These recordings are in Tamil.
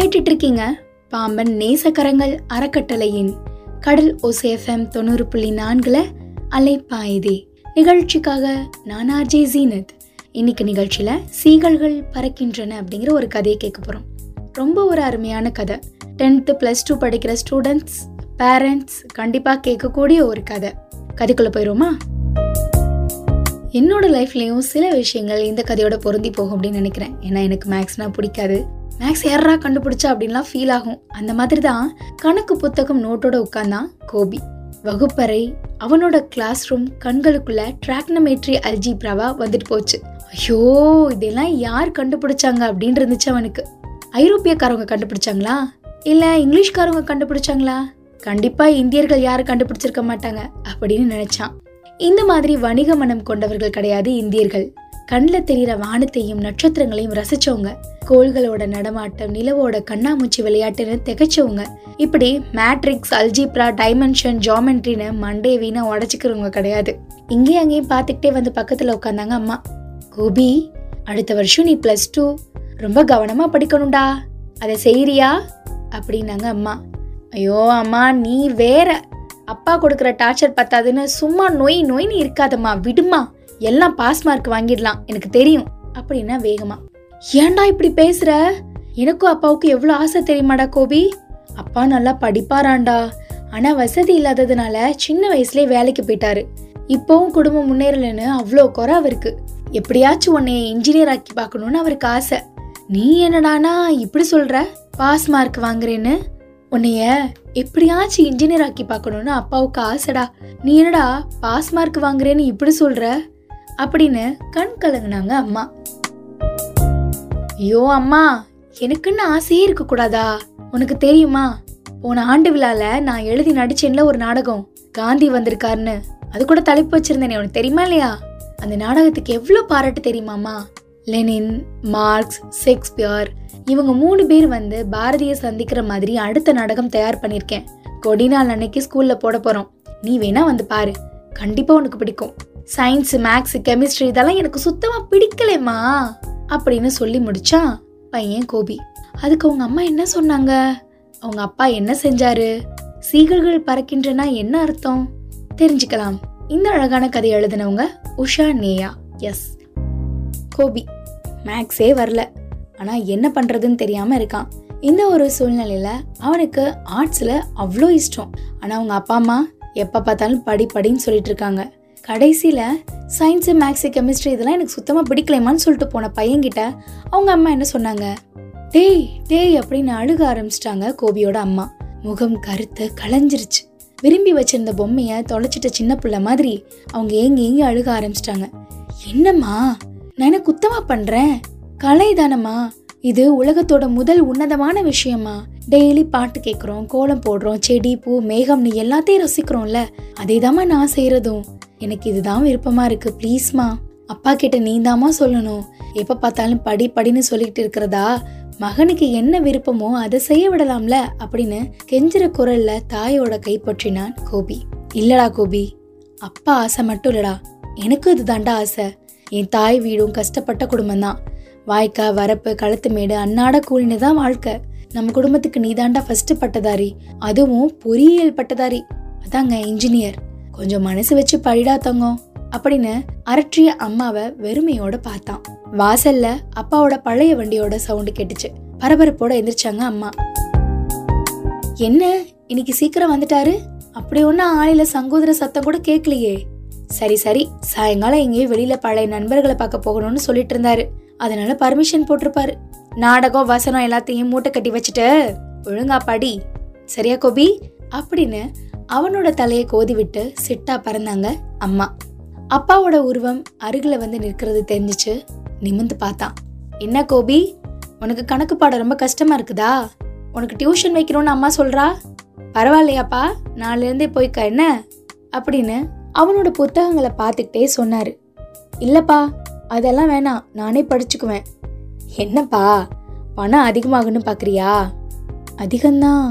கேட்டுட்டு இருக்கீங்க பாம்பன் நேசக்கரங்கள் அறக்கட்டளையின் கடல் ஒசேஃபம் தொண்ணூறு புள்ளி நான்குல அலைப்பாயுதே. நிகழ்ச்சிக்காக நான் ஆர்ஜே ஜீனத். இன்னைக்கு நிகழ்ச்சியில சீகல்கள் பறக்கின்றன அப்படிங்கிற ஒரு கதையை கேட்க போறோம். ரொம்ப ஒரு அருமையான கதை. டென்த்து ப்ளஸ் டூ படிக்கிற ஸ்டூடெண்ட்ஸ் பேரண்ட்ஸ் கண்டிப்பாக கேட்கக்கூடிய ஒரு கதை. கதைக்குள்ள போயிடுமா என்னோட லைஃப்லேயும் சில விஷயங்கள் இந்த கதையோட பொருந்தி போகும் அப்படின்னு நினைக்கிறேன். ஏன்னா எனக்கு மேக்ஸ்னா பிடிக்காது. மேக்ஸ் யாரா கண்டுபிடிச்சா அப்படின்லாம் ஃபீல் ஆகும். அந்த மாதிரி தான் கணக்கு புத்தகம் நோட்டோட உட்காந்தான் கோபி. வகுப்பறை அவனோட கிளாஸ் ரூம் கண்களுக்குள்ள ட்ராக்னமேட்ரி அல்ஜிப்ராவா வந்துட்டு போச்சு. ஐயோ இதெல்லாம் யார் கண்டுபிடிச்சாங்க அப்படின்னு இருந்துச்சு அவனுக்கு. ஐரோப்பியக்காரவங்க கண்டுபிடிச்சாங்களா? இல்ல இங்கிலீஷ்காரவங்க கண்டுபிடிச்சாங்களா? கண்டிப்பா இந்தியர்கள் யாரும் கண்டுபிடிச்சிருக்க மாட்டாங்க அப்படின்னு நினைச்சான். இந்த மாதிரி வணிக மனம் கொண்டவர்கள் கிடையாது இந்தியர்கள். கண்ணில் தெரிகிற வானத்தையும் நட்சத்திரங்களையும் ரசிச்சவங்க. கோள்களோட நடமாட்டம் நிலவோட கண்ணாமூச்சி விளையாட்டுன்னு திகைச்சவங்க. இப்படி மேட்ரிக்ஸ் அல்ஜிப்ரா டைமென்ஷன் ஜாமெண்ட்ரின்னு மண்டே வீணா உடச்சிக்கிறவங்க கிடையாது. இங்கேயும் அங்கேயும் பார்த்துக்கிட்டே வந்து பக்கத்தில் உட்காந்தாங்க அம்மா. கோபி அடுத்த வருஷம் நீ ப்ளஸ் டூ ரொம்ப கவனமாக படிக்கணும்டா. அதை செய்கிறியா அப்படின்னாங்க அம்மா. ஐயோ அம்மா நீ வேற. அப்பா கொடுக்குற டார்ச்சர் பத்தாதுன்னு சும்மா நொய் நொய்னு இருக்காதம்மா விடுமா. எல்லாம் பாஸ் மார்க் வாங்கிடலாம். எனக்கு தெரியும் அப்படின்னா வேகமா. ஏன்டா இப்படி பேசுற? எனக்கும் அப்பாவுக்கு எவ்வளோ ஆசை தெரியுமாடா கோபி? அப்பா நல்லா படிப்பாராண்டா. ஆனால் வசதி இல்லாததுனால சின்ன வயசுலேயே வேலைக்கு போயிட்டாரு. இப்போவும் குடும்பம் முன்னேறலன்னு அவ்வளோ குறை அவருக்கு. எப்படியாச்சும் உன்னைய இன்ஜினியர் ஆக்கி பார்க்கணும்னு அவருக்கு ஆசை. நீ என்னடானா இப்படி சொல்ற? பாஸ் மார்க் வாங்குறேன்னு. உன்னைய எப்படியாச்சும் இன்ஜினியர் ஆக்கி பார்க்கணும்னு அப்பாவுக்கு ஆசைடா. நீ என்னடா பாஸ் மார்க் வாங்குறேன்னு இப்படி சொல்ற? அப்படின்னு கண் கலங்கினாங்க அம்மா. ஐயோ அம்மா எனக்குன்னு ஆசையே இருக்க கூடாதா உனக்கு தெரியுமா? போன ஆண்டு விழால நான் எழுதி நடிச்சேன்ல ஒரு நாடகம். காந்தி வந்திருக்காருன்னு. அது கூட தலைப்பு வச்சிருந்தேனே உனக்கு தெரியுமா இல்லையா? அந்த நாடகத்துக்கு எவ்வளவு பாராட்டு தெரியுமாமா லெனின் மார்க்ஸ் ஷேக்ஸ்பியர் இவங்க மூணு பேர் வந்து பாரதிய சந்திக்கிற மாதிரி அடுத்த நாடகம் தயார் பண்ணியிருக்கேன். கொடி நாள் அன்னைக்கு ஸ்கூல்ல போட போறோம். நீ வேணா வந்து பாரு. கண்டிப்பா உனக்கு பிடிக்கும். சயின்ஸ் மேக்ஸ் கெமிஸ்ட்ரி இதெல்லாம் எனக்கு சுத்தமா பிடிக்கலேம்மா அப்படின்னு சொல்லி முடிச்சான் பையன் கோபி. அதுக்கு அவங்க அம்மா என்ன சொன்னாங்க? அவங்க அப்பா என்ன செஞ்சாரு? சீகல்கள் பறக்கின்றனா என்ன அர்த்தம்? தெரிஞ்சுக்கலாம். இந்த அழகான கதை எழுதினவங்க உஷா நேயா. எஸ் கோபி மேக்ஸே வரல. ஆனா என்ன பண்றதுன்னு தெரியாம இருக்கான். இந்த ஒரு சூழ்நிலையில அவனுக்கு ஆர்ட்ஸ்ல அவ்வளோ இஷ்டம். ஆனா அவங்க அப்பா அம்மா எப்ப பார்த்தாலும் படி படின்னு சொல்லிட்டு இருக்காங்க. கடைசியில் சயின்ஸு மேக்ஸு கெமிஸ்ட்ரி இதெல்லாம் எனக்கு சுத்தமாக பிடிக்கலையமான்னு சொல்லிட்டு போன பையன்கிட்ட அவங்க அம்மா என்ன சொன்னாங்க? டேய் டேய் அப்படின்னு அழுக ஆரம்பிச்சிட்டாங்க கோபியோட அம்மா. முகம் கருத்து களைஞ்சிருச்சு. விரும்பி வச்சிருந்த பொம்மையை தொலைச்சிட்ட சின்ன பிள்ளை மாதிரி அவங்க ஏங்கி ஏங்கி அழுக ஆரம்பிச்சிட்டாங்க. என்னம்மா? நான் என்ன குத்தமாக பண்ணுறேன் கலை தானம்மா இது உலகத்தோட முதல் உன்னதமான விஷயமா டெய்லி பாட்டு கேட்குறோம் கோலம் போடுறோம் செடி பூ மேகம்னு எல்லாத்தையும் ரசிக்கிறோம்ல. அதே நான் செய்கிறதும் எனக்கு இதுதான் விருப்பமா இருக்கு ப்ளீஸ்மா அப்பா கிட்ட நீதாம்மா சொல்லணும். எப்ப பார்த்தாலும் படி படின்னு சொல்லிக்கிட்டு இருக்கிறதா? மகனுக்கு என்ன விருப்பமோ அதை செய்ய விடலாம்ல அப்படின்னு கெஞ்சிற குரல்ல தாயோட கைப்பற்றினான் கோபி. இல்லடா கோபி அப்பா ஆசை மட்டும் இல்லடா. எனக்கும் இதுதாண்டா ஆசை. என் தாய் வீடும் கஷ்டப்பட்ட குடும்பம் தான் வாய்க்கா வரப்பு களத்து மேடு அன்னாட கூலின்னு தான் வாழ்க்கை. நம்ம குடும்பத்துக்கு நீதாண்டா ஃபர்ஸ்ட் பட்டதாரி. அதுவும் பொறியியல் பட்டதாரி. அதாங்க இன்ஜினியர் கொஞ்சம் மனசு வச்சு படிடா தங்கம் அப்படின்னு அரற்றிய அம்மாவை வெறுமையோட பார்த்தான். வாசல்ல அப்பாவோட பழைய வண்டியோட சவுண்டு கேட்டுச்சு. பரபரப்போட எந்திரிச்சாங்க அம்மா. என்ன? இன்னைக்கு சீக்கிரம் வந்துட்டாரு? அப்படி ஒன்னும் ஆளில சங்கோதர சத்தம் கூட கேட்கலையே. சரி சரி. சாயங்காலம் எங்கேயோ வெளியில பழைய நண்பர்களை பார்க்க போகணும்னு சொல்லிட்டு இருந்தாரு. அதனால பர்மிஷன் போட்டிருப்பாரு. நாடகம் வசனம் எல்லாத்தையும் மூட்டை கட்டி வச்சுட்டு ஒழுங்கா படி. சரியா கோபி? அப்படின்னு அவனோட தலையை கோதிவிட்டு சிட்டா பறந்தாங்க அம்மா. அப்பாவோட உருவம் அருகில் வந்து நிற்கிறது தெரிஞ்சிச்சு. நிமிந்து பார்த்தான். என்ன கோபி? உனக்கு கணக்கு பாடம் ரொம்ப கஷ்டமா இருக்குதா? உனக்கு டியூஷன் வைக்கணும்னு அம்மா சொல்றா? பரவாயில்லையாப்பா நாளிலேருந்தே போய்க்க என்ன? அப்படின்னு அவனோட புத்தகங்களை பார்த்துக்கிட்டே சொன்னார். இல்லைப்பா அதெல்லாம் வேணாம் நானே படிச்சுக்குவேன். என்னப்பா பணம் அதிகமாகுன்னு பார்க்குறியா அதிகம்தான்.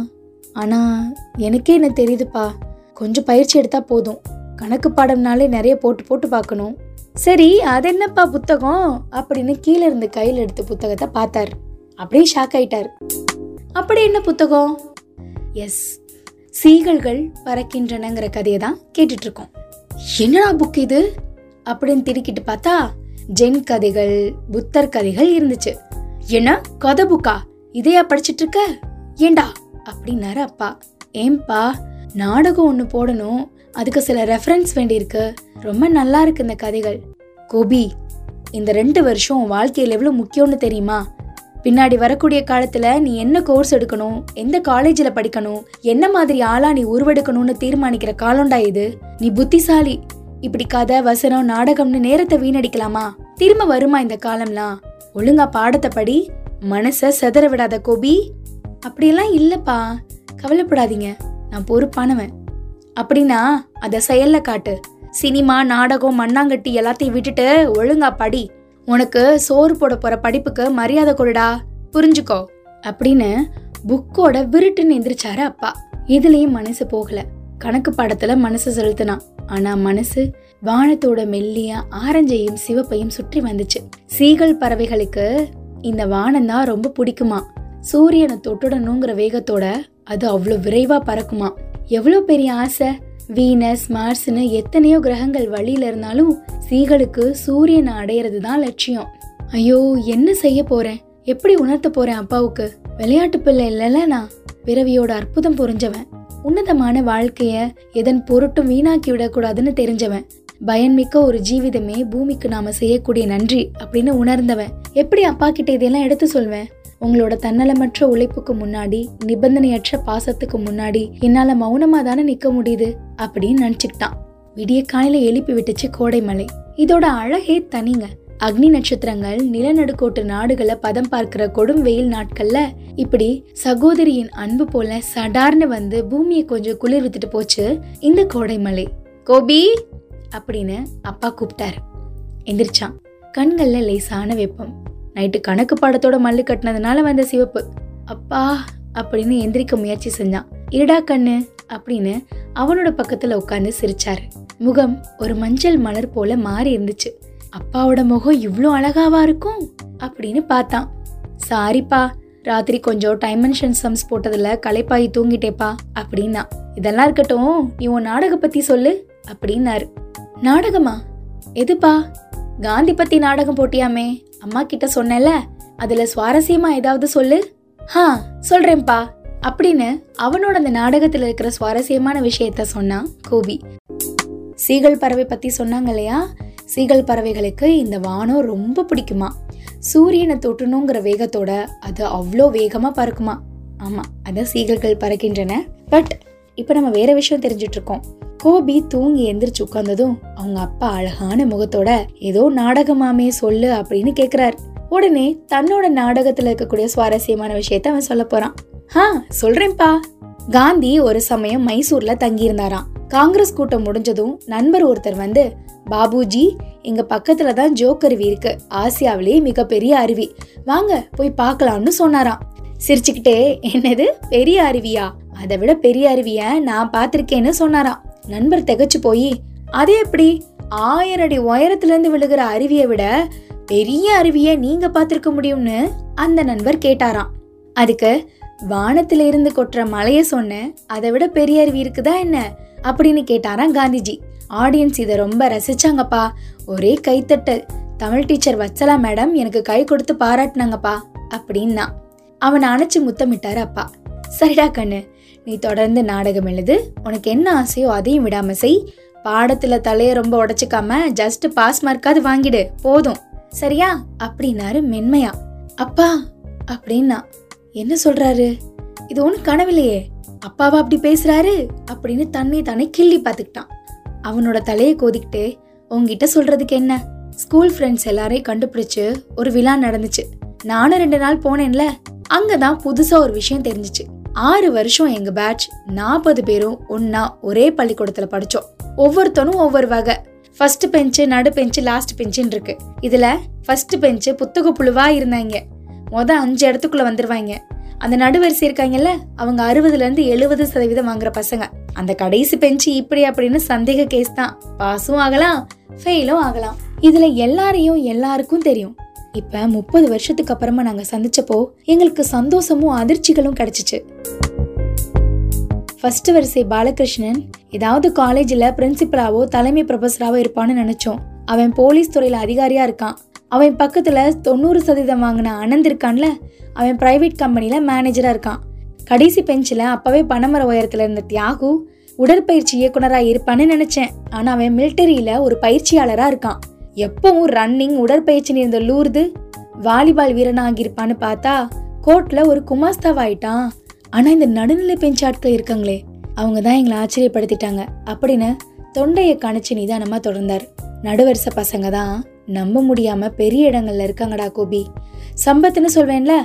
ஆனால் எனக்கே என்ன தெரியுதுப்பா. கொஞ்சம் பயிற்சி எடுத்தா போதும். கணக்கு பாடம்னாலே நிறைய போட்டு போட்டு பார்க்கணும். சரி அது என்னப்பா புத்தகம்? அப்படின்னு கீழே இருந்து கையில் எடுத்த புத்தகத்தை பார்த்தார். அப்படியே ஷாக் ஆயிட்டார். அப்படி என்ன புத்தகம்? எஸ் சீகள்கள் பறக்கின்றனங்கிற கதையை தான் கேட்டுட்டு இருக்கோம் என்னடா புக் இது? அப்படின்னு திருக்கிட்டு பார்த்தா ஜென் கதைகள் புத்தர் கதைகள் இருந்துச்சு. என்ன கதை புக்கா இதையா படிச்சிட்டு இருக்க ஏண்டா? அப்படின்னாரு அப்பா. ஏம்பா நாடகம் ஒன்று போடணும். அதுக்கு சில ரெஃபரன்ஸ் வேண்டியிருக்கு. ரொம்ப நல்லா இருக்கு இந்த கதைகள். கோபி இந்த ரெண்டு வருஷம் உன் வாழ்க்கையில் எவ்வளோ முக்கியம்னு தெரியுமா? பின்னாடி வரக்கூடிய காலத்தில் நீ என்ன கோர்ஸ் எடுக்கணும்? எந்த காலேஜில் படிக்கணும்? என்ன மாதிரி ஆளாக நீ உருவெடுக்கணும்னு தீர்மானிக்கிற காலம்டா இது. நீ புத்திசாலி. இப்படி கதை வசனம் நாடகம்னு நேரத்தை வீணடிக்கலாமா? திரும்ப வருமா இந்த காலம்லாம்? ஒழுங்கா பாடத்தை படி. மனசை செதற விடாத கோபி. அப்படியெல்லாம் இல்லைப்பா. கவலைப்படாதீங்க. நான் பொறுப்பானவன். அப்படின்னா அதை செயலில் காட்டு. சினிமா நாடகம் மண்ணாங்கட்டி எல்லாத்தையும் விட்டுட்டு ஒழுங்கா படி. உனக்கு சோறு போட போற படிப்புக்கு மரியாதை கொடுடா. புரிஞ்சுக்கோ. அப்படின்னு புக்கோட விருட்டுன்னு எந்திரிச்சாரு அப்பா. இதுலயும் மனசு போகல. கணக்கு பாடத்துல மனசு செலுத்தினான். ஆனா மனசு வானத்தோட மெல்லிய ஆரஞ்சையும் சிவப்பையும் சுற்றி வந்துச்சு. சீகல் பறவைகளுக்கு இந்த வானம் தான் ரொம்ப பிடிக்குமா? சூரியனை தொட்டுடணுங்கிற வேகத்தோட அது அவ்வளோ விரைவாக பறக்குமா? எவ்வளோ பெரிய ஆசை? வீனஸ் மார்ஸ்னு எத்தனையோ கிரகங்கள் வழியில் இருந்தாலும் சீகளுக்கு சூரியனை அடையிறது தான் லட்சியம். ஐயோ என்ன செய்ய போறேன்? எப்படி உணர்த்த போறேன் அப்பாவுக்கு? விளையாட்டு பிள்ளை இல்லைல்ல நான்? பிறவியோட அற்புதம் புரிஞ்சவன். உன்னதமான வாழ்க்கைய எதன் பொருட்டும் வீணாக்கி விடக்கூடாதுன்னு தெரிஞ்சவன். பயன்மிக்க ஒரு ஜீவிதமே பூமிக்கு நாம செய்யக்கூடிய நன்றி அப்படின்னு உணர்ந்தவன். எப்படி அப்பா கிட்ட இதெல்லாம் எடுத்து சொல்வேன்? உங்களோட தன்னலமற்ற உழைப்புக்கு முன்னாடி நிபந்தனையற்ற பாசத்துக்கு முன்னாடி என்னால மௌனமா தானே நிக்க முடியுது? அப்படின்னு நினைச்சுக்கிட்டான். விடிய காலையில எழுப்பி விட்டுச்சு கோடை மலை இதோட அழகே தனிங்க. அக்னி நட்சத்திரங்கள் நிலநடுக்கோட்டு நாடுகளை பதம் பார்க்கிற கொடும் வெயில் நாட்கள்ல இப்படி சகோதரியின் அன்பு போல சடார்னு வந்து பூமியை கொஞ்சம் குளிர் வித்துட்டு போச்சு இந்த கோடை மலை கோபி! அப்படின்னு அப்பா கூப்பிட்டாரு. எந்திரிச்சான். கண்கள்ல லேசான வெப்பம். நைட்டு கணக்கு பாடத்தோட மல்லு கட்டினதுனால வந்த சிவப்பு. அப்பா அப்படின்னு எந்திரிக்க முயற்சி செஞ்சான். இருடா கண்ணு அப்படின்னு அவனோட பக்கத்துல உட்காந்து சிரிச்சாரு. முகம் ஒரு மஞ்சள் மலர் போல மாறி இருந்துச்சு. அப்பாவோட முகம் இவ்வளோ அழகாவா இருக்கும்? அப்படின்னு பார்த்தான். சாரிப்பா ராத்திரி கொஞ்சம் டைமென்ஷன் சம்ஸ் போட்டதுல களைப்பாயி தூங்கிட்டேப்பா அப்படின்னா. இதெல்லாம் இருக்கட்டும் நீ உன் நாடக பத்தி சொல்லு அப்படின்னாரு. நாடகமா? எதுப்பா? காந்தி பத்தி நாடகம் போட்டியாமே அம்மா கிட்ட சொன்னேல அதுல சுவாரஸ்யமா ஏதாவது சொல்லு? ஹா சொல்றேன்பா அப்படின்னு அவனோட அந்த நாடகத்துல இருக்கிற சுவாரஸ்யமான விஷயத்த சொன்னான் கோபி. சீகல் பறவை பத்தி சொன்னாங்க இல்லையா? சீகல் பறவைகளுக்கு இந்த வானம் ரொம்ப பிடிக்குமா? சூரியனை தொட்டணுங்கிற வேகத்தோட அது அவ்வளோ வேகமா பறக்குமா? ஆமா அதான் சீகல்கள் பறக்கின்றன. பட் இப்போ நம்ம வேற விஷயம் தெரிஞ்சிட்டு இருக்கோம் கோபி தூங்கி எந்திரிச்சு உட்கார்ந்ததும் அவங்க அப்பா அழகான முகத்தோட ஏதோ நாடகமாமே சொல்லு அப்படின்னு கேக்குறாரு. உடனே தன்னோட நாடகத்துல இருக்கக்கூடிய சுவாரஸ்யமான விஷயத்த அவன் சொல்ல போறான். ஹா சொல்றேன்பா காந்தி ஒரு சமயம் மைசூர்ல தங்கியிருந்தாராம். காங்கிரஸ் கூட்டம் முடிஞ்சதும் நண்பர் ஒருத்தர் வந்து பாபுஜி எங்க பக்கத்துல தான் ஜோக்கருவி இருக்கு ஆசியாவிலேயே மிகப்பெரிய அருவி. வாங்க போய் பார்க்கலாம்னு சொன்னாராம். சிரிச்சுக்கிட்டே என்னது பெரிய அருவியா? அதை விட பெரிய அருவிய? நான் பார்த்திருக்கேன்னு சொன்னாராம். நண்பர் திகச்சு போய் அது எப்படி? ஆயிரம் அடி விழுகிற அருவியை விட பெரிய அருவியை நீங்க பார்த்துருக்க முடியும்னு? அந்த நண்பர் கேட்டாராம். அதுக்கு வானத்துல இருந்து கொட்டுற மலையை சொன்னேன் அதை விட பெரிய அருவி இருக்குதா என்ன? அப்படின்னு கேட்டாராம் காந்திஜி. ஆடியன்ஸ் இதை ரொம்ப ரசிச்சாங்கப்பா. ஒரே கைத்தட்டு. தமிழ் டீச்சர் வச்சலா மேடம் எனக்கு கை கொடுத்து பாராட்டினாங்கப்பா. அப்படின்னா அவனை அணைச்சு முத்தமிட்டாரு அப்பா. சரிடா கண்ணு. நீ தொடர்ந்து நாடகம் எழுது. உனக்கு என்ன ஆசையோ அதையும் விடாமல் செய். பாடத்தில் தலையை ரொம்ப உடச்சிக்காம ஜஸ்ட் பாஸ் மார்க்காவது வாங்கிடு. போதும். சரியா? அப்படின்னாரு மென்மையா. அப்பா அப்படின்னா என்ன சொல்றாரு? இது ஒன்றும் கனவில்லையே. அப்பாவா அப்படி பேசுறாரு? அப்படின்னு தன்னை தானே கிள்ளி பார்த்துக்கிட்டான். அவனோட தலையை கோதிக்கிட்டு உங்ககிட்ட சொல்றதுக்கு என்ன? ஸ்கூல் ஃப்ரெண்ட்ஸ் எல்லாரையும் கண்டுபிடிச்சு ஒரு விழா நடந்துச்சு. நானும் ரெண்டு நாள் போனேன்ல. அங்கதான் புதுசா ஒரு விஷயம் தெரிஞ்சுச்சு. ஆறு வருஷம் எங்க பேட்ச் நாற்பது பேரும் ஒன்னா ஒரே பள்ளிக்கூடத்துல படிச்சோம். ஒவ்வொருத்தனும் ஒவ்வொரு வகை. ஃபர்ஸ்ட் பெஞ்சு நடு பெஞ்சு லாஸ்ட் பெஞ்சுன்னு இருக்கு. இதுல ஃபர்ஸ்ட் பெஞ்சு புத்தக புழுவா இருந்தாங்க. மொதல் அஞ்சு இடத்துக்குள்ள வந்துருவாங்க. அந்த நடுவரிசை இருக்காங்கல்ல அவங்க அறுபதுல இருந்து எழுபது சதவீதம் வாங்குற பசங்க. அந்த கடைசி பெஞ்சு இப்படி அப்படின்னு சந்தேக கேஸ் தான். பாஸும் ஆகலாம் ஃபெயிலும் ஆகலாம். இதுல எல்லாரையும் எல்லாருக்கும் தெரியும். இப்ப முப்பது வருஷத்துக்கு அப்புறமா நாங்க சந்திச்சப்போ எங்களுக்கு சந்தோஷமும் அதிர்ச்சிகளும் கிடைச்சிச்சு. ஃபர்ஸ்ட் வரிசை பாலகிருஷ்ணன் ஏதாவது காலேஜில் பிரின்சிபலாவோ தலைமை ப்ரொஃபஸராவோ இருப்பான்னு நினச்சோம். அவன் போலீஸ் துறையில் அதிகாரியாக இருக்கான். அவன் பக்கத்தில் தொண்ணூறு சதவீதம் வாங்கின அனந்த் இருக்கான்ல அவன் ப்ரைவேட் கம்பெனியில் மேனேஜராக இருக்கான். கடைசி பெஞ்சில் அப்போவே பனைமர உயரத்தில் இருந்த தியாகு உடற்பயிற்சி இயக்குனராக இருப்பான்னு நினச்சேன். ஆனால் அவன் மிலிட்டரியில் ஒரு பயிற்சியாளராக இருக்கான். எப்பவும் ரன்னிங் உடற்பயிற்சி இருந்த லூர்து வாலிபால் வீரனாக இருப்பான்னு பார்த்தா கோர்ட்டில் ஒரு குமாஸ்தாவாயிட்டான். ஆனால் இந்த நடுநிலை பெஞ்ச் ஆட்கள் இருக்காங்களே அவங்க தான் எங்களை ஆச்சரியப்படுத்திட்டாங்க. அப்படின்னு தொண்டையை கணிச்சு நிதானமாக தொடர்ந்தார். நடுவரிசை பசங்க தான் நம்ப முடியாமல் பெரிய இடங்கள்ல இருக்காங்கடா கோபி. சம்பத்துன்னு சொல்வேன்ல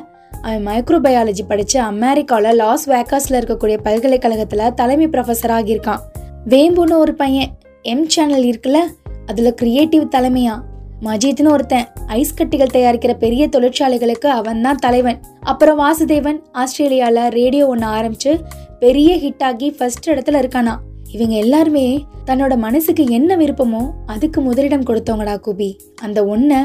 அவன் மைக்ரோபயாலஜி படித்து அமெரிக்காவில் லாஸ் வேக்காஸில் இருக்கக்கூடிய பல்கலைக்கழகத்தில் தலைமை ப்ரொஃபஸர் ஆகியிருக்கான். வேம்புன்னு ஒரு பையன் எம் சேனல் இருக்குல்ல அதில் கிரியேட்டிவ் தலைமையா? மஜித்னு ஒருத்தன் ஐஸ் கட்டிகள் தயாரிக்கிற பெரிய தொழிற்சாலைகளுக்கு அவன் தான் தலைவன். அப்புறம் வாசுதேவன் ஆஸ்திரேலியாவில் ரேடியோ ஒன்று ஆரம்பிச்சு பெரிய ஹிட் ஆகி ஃபர்ஸ்ட் இடத்துல இருக்கானா. இவங்க எல்லாருமே தன்னோட மனசுக்கு என்ன விருப்பமோ அதுக்கு முதலிடம் கொடுத்தவங்கடா குபி. அந்த ஒன்றை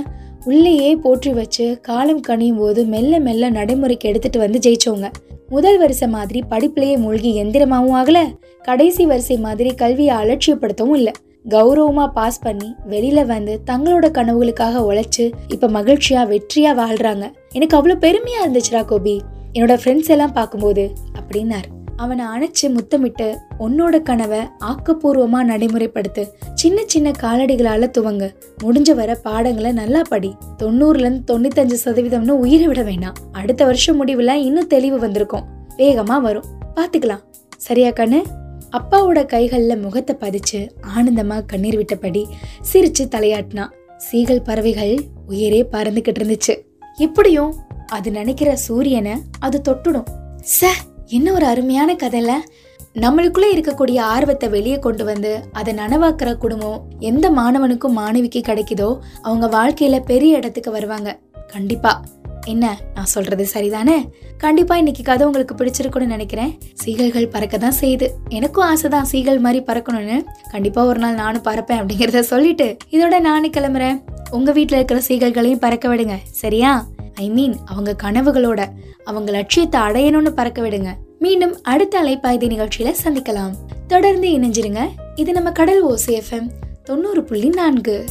உள்ளேயே போற்றி வச்சு காலம் கனியும் போது மெல்ல மெல்ல நடைமுறைக்கு எடுத்துட்டு வந்து ஜெயிச்சவங்க. முதல் வரிசை மாதிரி படிப்புலயே மூழ்கி எந்திரமாவும் ஆகல. கடைசி வரிசை மாதிரி கல்வியை அலட்சியப்படுத்தவும் இல்லை. கௌரவமாக பாஸ் பண்ணி வெளியில் வந்து தங்களோட கனவுகளுக்காக உழைச்சி இப்போ மகிழ்ச்சியாக வெற்றியாக வாழ்கிறாங்க எனக்கு அவ்வளோ பெருமையாக இருந்துச்சுடா கோபி. என்னோட ஃப்ரெண்ட்ஸ் எல்லாம் பார்க்கும்போது அப்படின்னார். அவனை அணைச்சு முத்தமிட்டு உன்னோட கனவை ஆக்கப்பூர்வமாக நடைமுறைப்படுத்து. சின்ன சின்ன காலடிகளால் துவங்க. முடிஞ்ச வர பாடங்களை நல்லா படி. தொண்ணூறுலேருந்து தொண்ணூத்தஞ்சு சதவீதம்னு உயிரை விட வேண்டாம் அடுத்த வருஷம் முடிவில் இன்னும் தெளிவு வந்திருக்கும். வேகமாக வரும். பார்த்துக்கலாம் சரியா கண்ணு? அப்பாவோட கைகளில் முகத்தை பதிச்சு ஆனந்தமாக கண்ணீர் விட்டபடி சிரித்து தலையாட்டினான் சீகல் பறவைகள் உயிரே பறந்துக்கிட்டு இருந்துச்சு. எப்படியும் அது நினைக்கிற சூரியனை அது தொட்டுடும். ச என்ன ஒரு அருமையான கதைல? நம்மளுக்குள்ளே இருக்கக்கூடிய ஆர்வத்தை வெளியே கொண்டு வந்து அதை நனவாக்குற குடும்பம் எந்த மாணவனுக்கும் மாணவிக்கு கிடைக்குதோ அவங்க வாழ்க்கையில பெரிய இடத்துக்கு வருவாங்க. கண்டிப்பா. என்ன? நான் சொல்றது சரிதானே? கண்டிப்பா இன்னைக்கு கதை உங்களுக்கு பிடிச்சிருக்கும்னு நினைக்கிறேன். சீகல்கள் பறக்க தான் செய்யுது. எனக்கும் ஆசைதான் சீகல் மாதிரி பறக்கணும்னு. கண்டிப்பா ஒரு நாள் நானும் பறப்பேன் அப்படிங்கறத சொல்லிட்டு இதோட நானும் கிளம்புறேன். உங்க வீட்டில் இருக்கிற சீகல்களையும் பறக்க விடுங்க. சரியா? ஐ மீன் அவங்க கனவுகளோட அவங்க லட்சியத்தை அடையணும்னு பறக்க விடுங்க. மீண்டும் அடுத்த அலைப்பாய்தி நிகழ்ச்சியில சந்திக்கலாம். தொடர்ந்து இணைஞ்சிருங்க. இது நம்ம கடல் ஓசி எஃப்எம் தொண்ணூறு புள்ளி நான்கு.